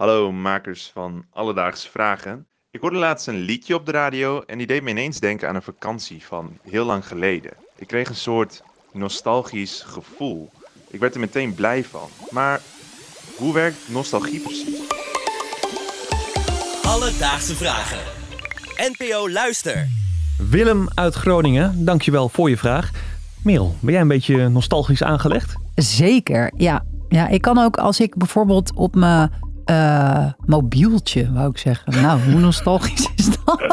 Hallo makers van Alledaagse Vragen. Ik hoorde laatst een liedje op de radio en die deed me ineens denken aan een vakantie van heel lang geleden. Ik kreeg een soort nostalgisch gevoel. Ik werd er meteen blij van. Maar hoe werkt nostalgie precies? Alledaagse Vragen. NPO Luister. Willem uit Groningen, dankjewel voor je vraag. Merel, ben jij een beetje nostalgisch aangelegd? Zeker, ja. Ja, ik kan ook als ik bijvoorbeeld op mijn eh, mobieltje, wou ik zeggen. Nou, hoe nostalgisch is dat?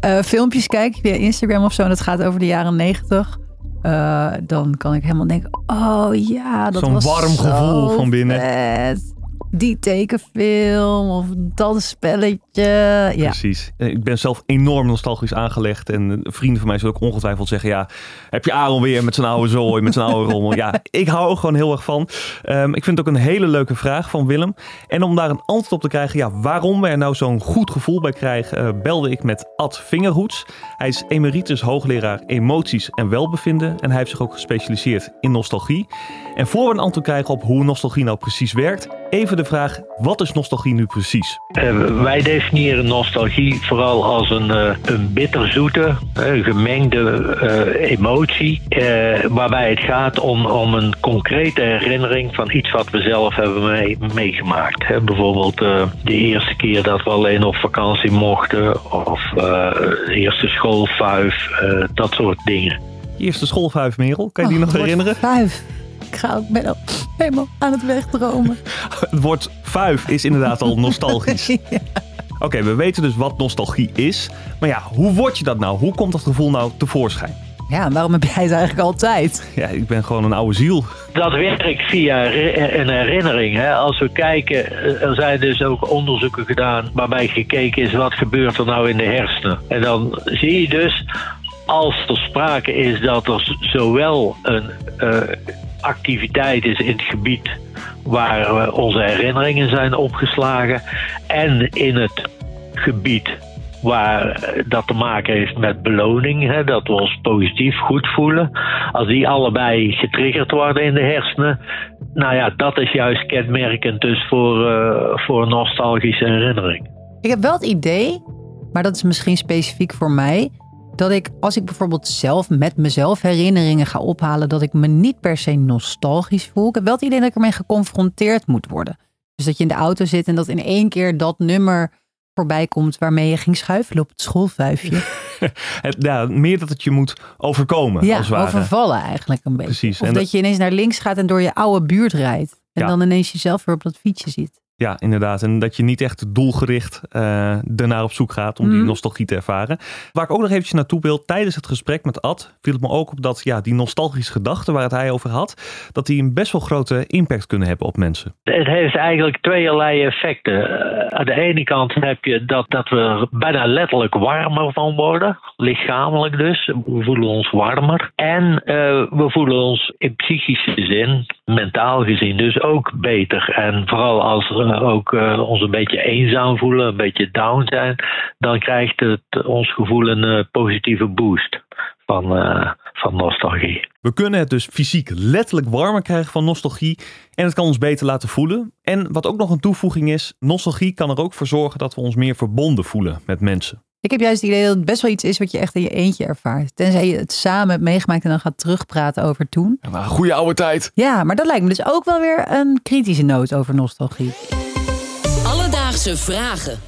Eh, filmpjes kijk via Instagram of zo en het gaat over de jaren negentig. Eh, dan kan ik helemaal denken, oh ja, dat Zo'n was warm zo gevoel van binnen. vet. Die tekenfilm of dat spelletje. Ja, Precies. Eh, Ik ben zelf enorm nostalgisch aangelegd. En eh, vrienden van mij zullen ook ongetwijfeld zeggen... ja, heb je Aaron weer met zijn oude zooi, met zijn oude rommel? Ja, ik hou er gewoon heel erg van. Ehm, ik vind het ook een hele leuke vraag van Willem. En om daar een antwoord op te krijgen... ja, waarom we er nou zo'n goed gevoel bij krijgen... eh, belde ik met Ad Vingerhoets. Hij is emeritus hoogleraar emoties en welbevinden. En hij heeft zich ook gespecialiseerd in nostalgie. En voor we een antwoord krijgen op hoe nostalgie nou precies werkt... even de vraag, wat is nostalgie nu precies? Eh, wij definiëren nostalgie vooral als een, eh, een bitterzoete, eh, gemengde eh, emotie. eh, waarbij het gaat om, om een concrete herinnering van iets wat we zelf hebben mee- meegemaakt. Hè, bijvoorbeeld eh, de eerste keer dat we alleen op vakantie mochten. Of eh, de eerste schoolvuif, eh, dat soort dingen. Eerste schoolvijf, Merel, kan je die Oh, nog herinneren? Vijf. Ik ga ook ben al helemaal aan het wegdromen. Het woord vijf is inderdaad al nostalgisch. Ja. Oké, we weten dus wat nostalgie is. Maar ja, hoe word je dat nou? Hoe komt dat gevoel nou tevoorschijn? Ja, en waarom heb jij het eigenlijk altijd? Ja, ik ben gewoon een oude ziel. Dat werkt via een herinnering. Hè. Als we kijken, eh, er zijn dus ook onderzoeken gedaan waarbij gekeken is wat gebeurt er nou in de hersenen. En dan zie je dus, als er sprake is dat er zowel een eh, activiteit is in het gebied waar onze herinneringen zijn opgeslagen en in het gebied waar dat te maken heeft met beloning, hè, dat we ons positief goed voelen. Als die allebei getriggerd worden in de hersenen, nou ja, dat is juist kenmerkend dus voor, eh, voor nostalgische herinnering. Ik heb wel het idee, maar dat is misschien specifiek voor mij, dat ik als ik bijvoorbeeld zelf met mezelf herinneringen ga ophalen, dat ik me niet per se nostalgisch voel. Ik heb wel het idee dat ik ermee geconfronteerd moet worden. Dus dat je in de auto zit en dat in één keer dat nummer voorbij komt waarmee je ging schuifelen op het schoolvuifje. Ja, meer dat het je moet overkomen, Ja, als ware. overvallen eigenlijk een beetje. Precies. Of En dat je ineens naar links gaat en door je oude buurt rijdt. En Ja. dan ineens jezelf weer op dat fietsje ziet. Ja, inderdaad. En dat je niet echt doelgericht eh ernaar op zoek gaat om die Mhm. nostalgie te ervaren. Waar ik ook nog eventjes naartoe wil, tijdens het gesprek met Ad, viel het me ook op dat ja, die nostalgische gedachten waar het hij over had, dat die een best wel grote impact kunnen hebben op mensen. Het heeft eigenlijk tweeërlei effecten. Eh, aan de ene kant heb je dat, dat we bijna letterlijk warmer van worden. Lichamelijk dus. We voelen ons warmer. En eh, we voelen ons in psychische zin, mentaal gezien, dus ook beter. En vooral als ook eh, ons een beetje eenzaam voelen, een beetje down zijn, dan krijgt het ons gevoel een eh, positieve boost van, eh, van nostalgie. We kunnen het dus fysiek letterlijk warmer krijgen van nostalgie en het kan ons beter laten voelen. En wat ook nog een toevoeging is, nostalgie kan er ook voor zorgen dat we ons meer verbonden voelen met mensen. Ik heb juist het idee dat het best wel iets is wat je echt in je eentje ervaart. Tenzij je het samen hebt meegemaakt en dan gaat terugpraten over toen. Ja, maar goede oude tijd. Ja, maar dat lijkt me dus ook wel weer een kritische noot over nostalgie. Alledaagse vragen.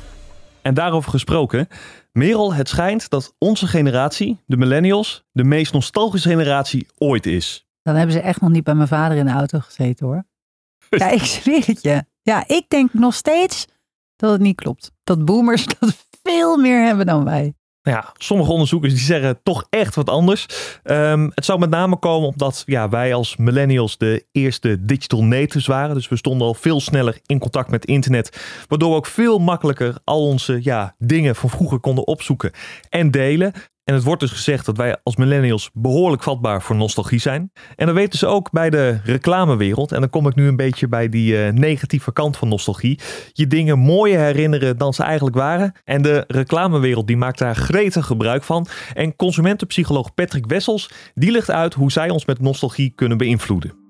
En daarover gesproken, Merel, het schijnt dat onze generatie, de millennials, de meest nostalgische generatie ooit is. Dan hebben ze echt nog niet bij mijn vader in de auto gezeten hoor. Ja, ik zweer het je. Ja, ik denk nog steeds dat het niet klopt. Dat boomers dat veel meer hebben dan wij. Nou ja, sommige onderzoekers die zeggen toch echt wat anders. Ehm, het zou met name komen omdat ja, wij als millennials de eerste digital natives waren. Dus we stonden al veel sneller in contact met internet. Waardoor we ook veel makkelijker al onze ja, dingen van vroeger konden opzoeken en delen. En het wordt dus gezegd dat wij als millennials behoorlijk vatbaar voor nostalgie zijn. En dat weten ze ook bij de reclamewereld. En dan kom ik nu een beetje bij die eh, negatieve kant van nostalgie. Je dingen mooier herinneren dan ze eigenlijk waren. En de reclamewereld die maakt daar gretig gebruik van. En consumentenpsycholoog Patrick Wessels die legt uit hoe zij ons met nostalgie kunnen beïnvloeden.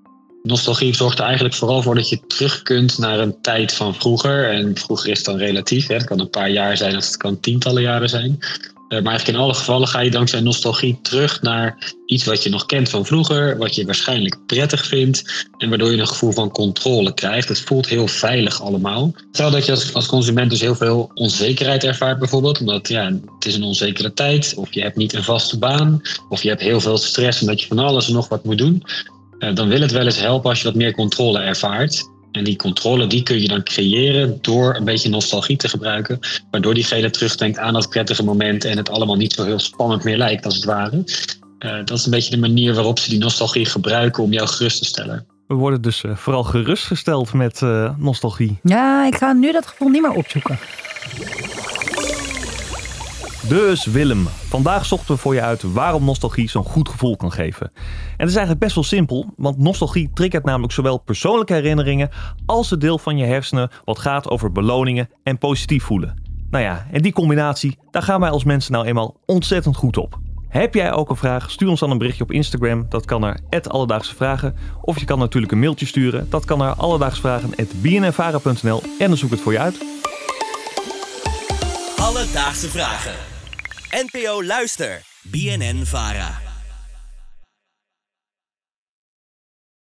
Nostalgie zorgt er eigenlijk vooral voor dat je terug kunt naar een tijd van vroeger. En vroeger is dan relatief. Hè. Het kan een paar jaar zijn of het kan tientallen jaren zijn. Uh, maar eigenlijk in alle gevallen ga je dankzij nostalgie terug naar iets wat je nog kent van vroeger, wat je waarschijnlijk prettig vindt en waardoor je een gevoel van controle krijgt. Het voelt heel veilig allemaal. Stel dat je als, als consument dus heel veel onzekerheid ervaart bijvoorbeeld, omdat ja, het is een onzekere tijd, of je hebt niet een vaste baan, of je hebt heel veel stress omdat je van alles en nog wat moet doen. Uh, dan wil het wel eens helpen als je wat meer controle ervaart. En die controle die kun je dan creëren door een beetje nostalgie te gebruiken. Waardoor diegene terugdenkt aan dat prettige moment en het allemaal niet zo heel spannend meer lijkt als het ware. Uh, dat is een beetje de manier waarop ze die nostalgie gebruiken om jou gerust te stellen. We worden dus uh, vooral gerustgesteld met uh, nostalgie. Ja, ik ga nu dat gevoel niet meer opzoeken. Dus Willem, vandaag zochten we voor je uit waarom nostalgie zo'n goed gevoel kan geven. En het is eigenlijk best wel simpel, want nostalgie triggert namelijk zowel persoonlijke herinneringen als het deel van je hersenen wat gaat over beloningen en positief voelen. Nou ja, en die combinatie, daar gaan wij als mensen nou eenmaal ontzettend goed op. Heb jij ook een vraag? Stuur ons dan een berichtje op Instagram. Dat kan naar Alledaagse Vragen. Of je kan natuurlijk een mailtje sturen. Dat kan naar alledaagsvragen.bnnvara.nl en dan zoek ik het voor je uit. Alledaagse Vragen. NPO Luister. BNN Vara.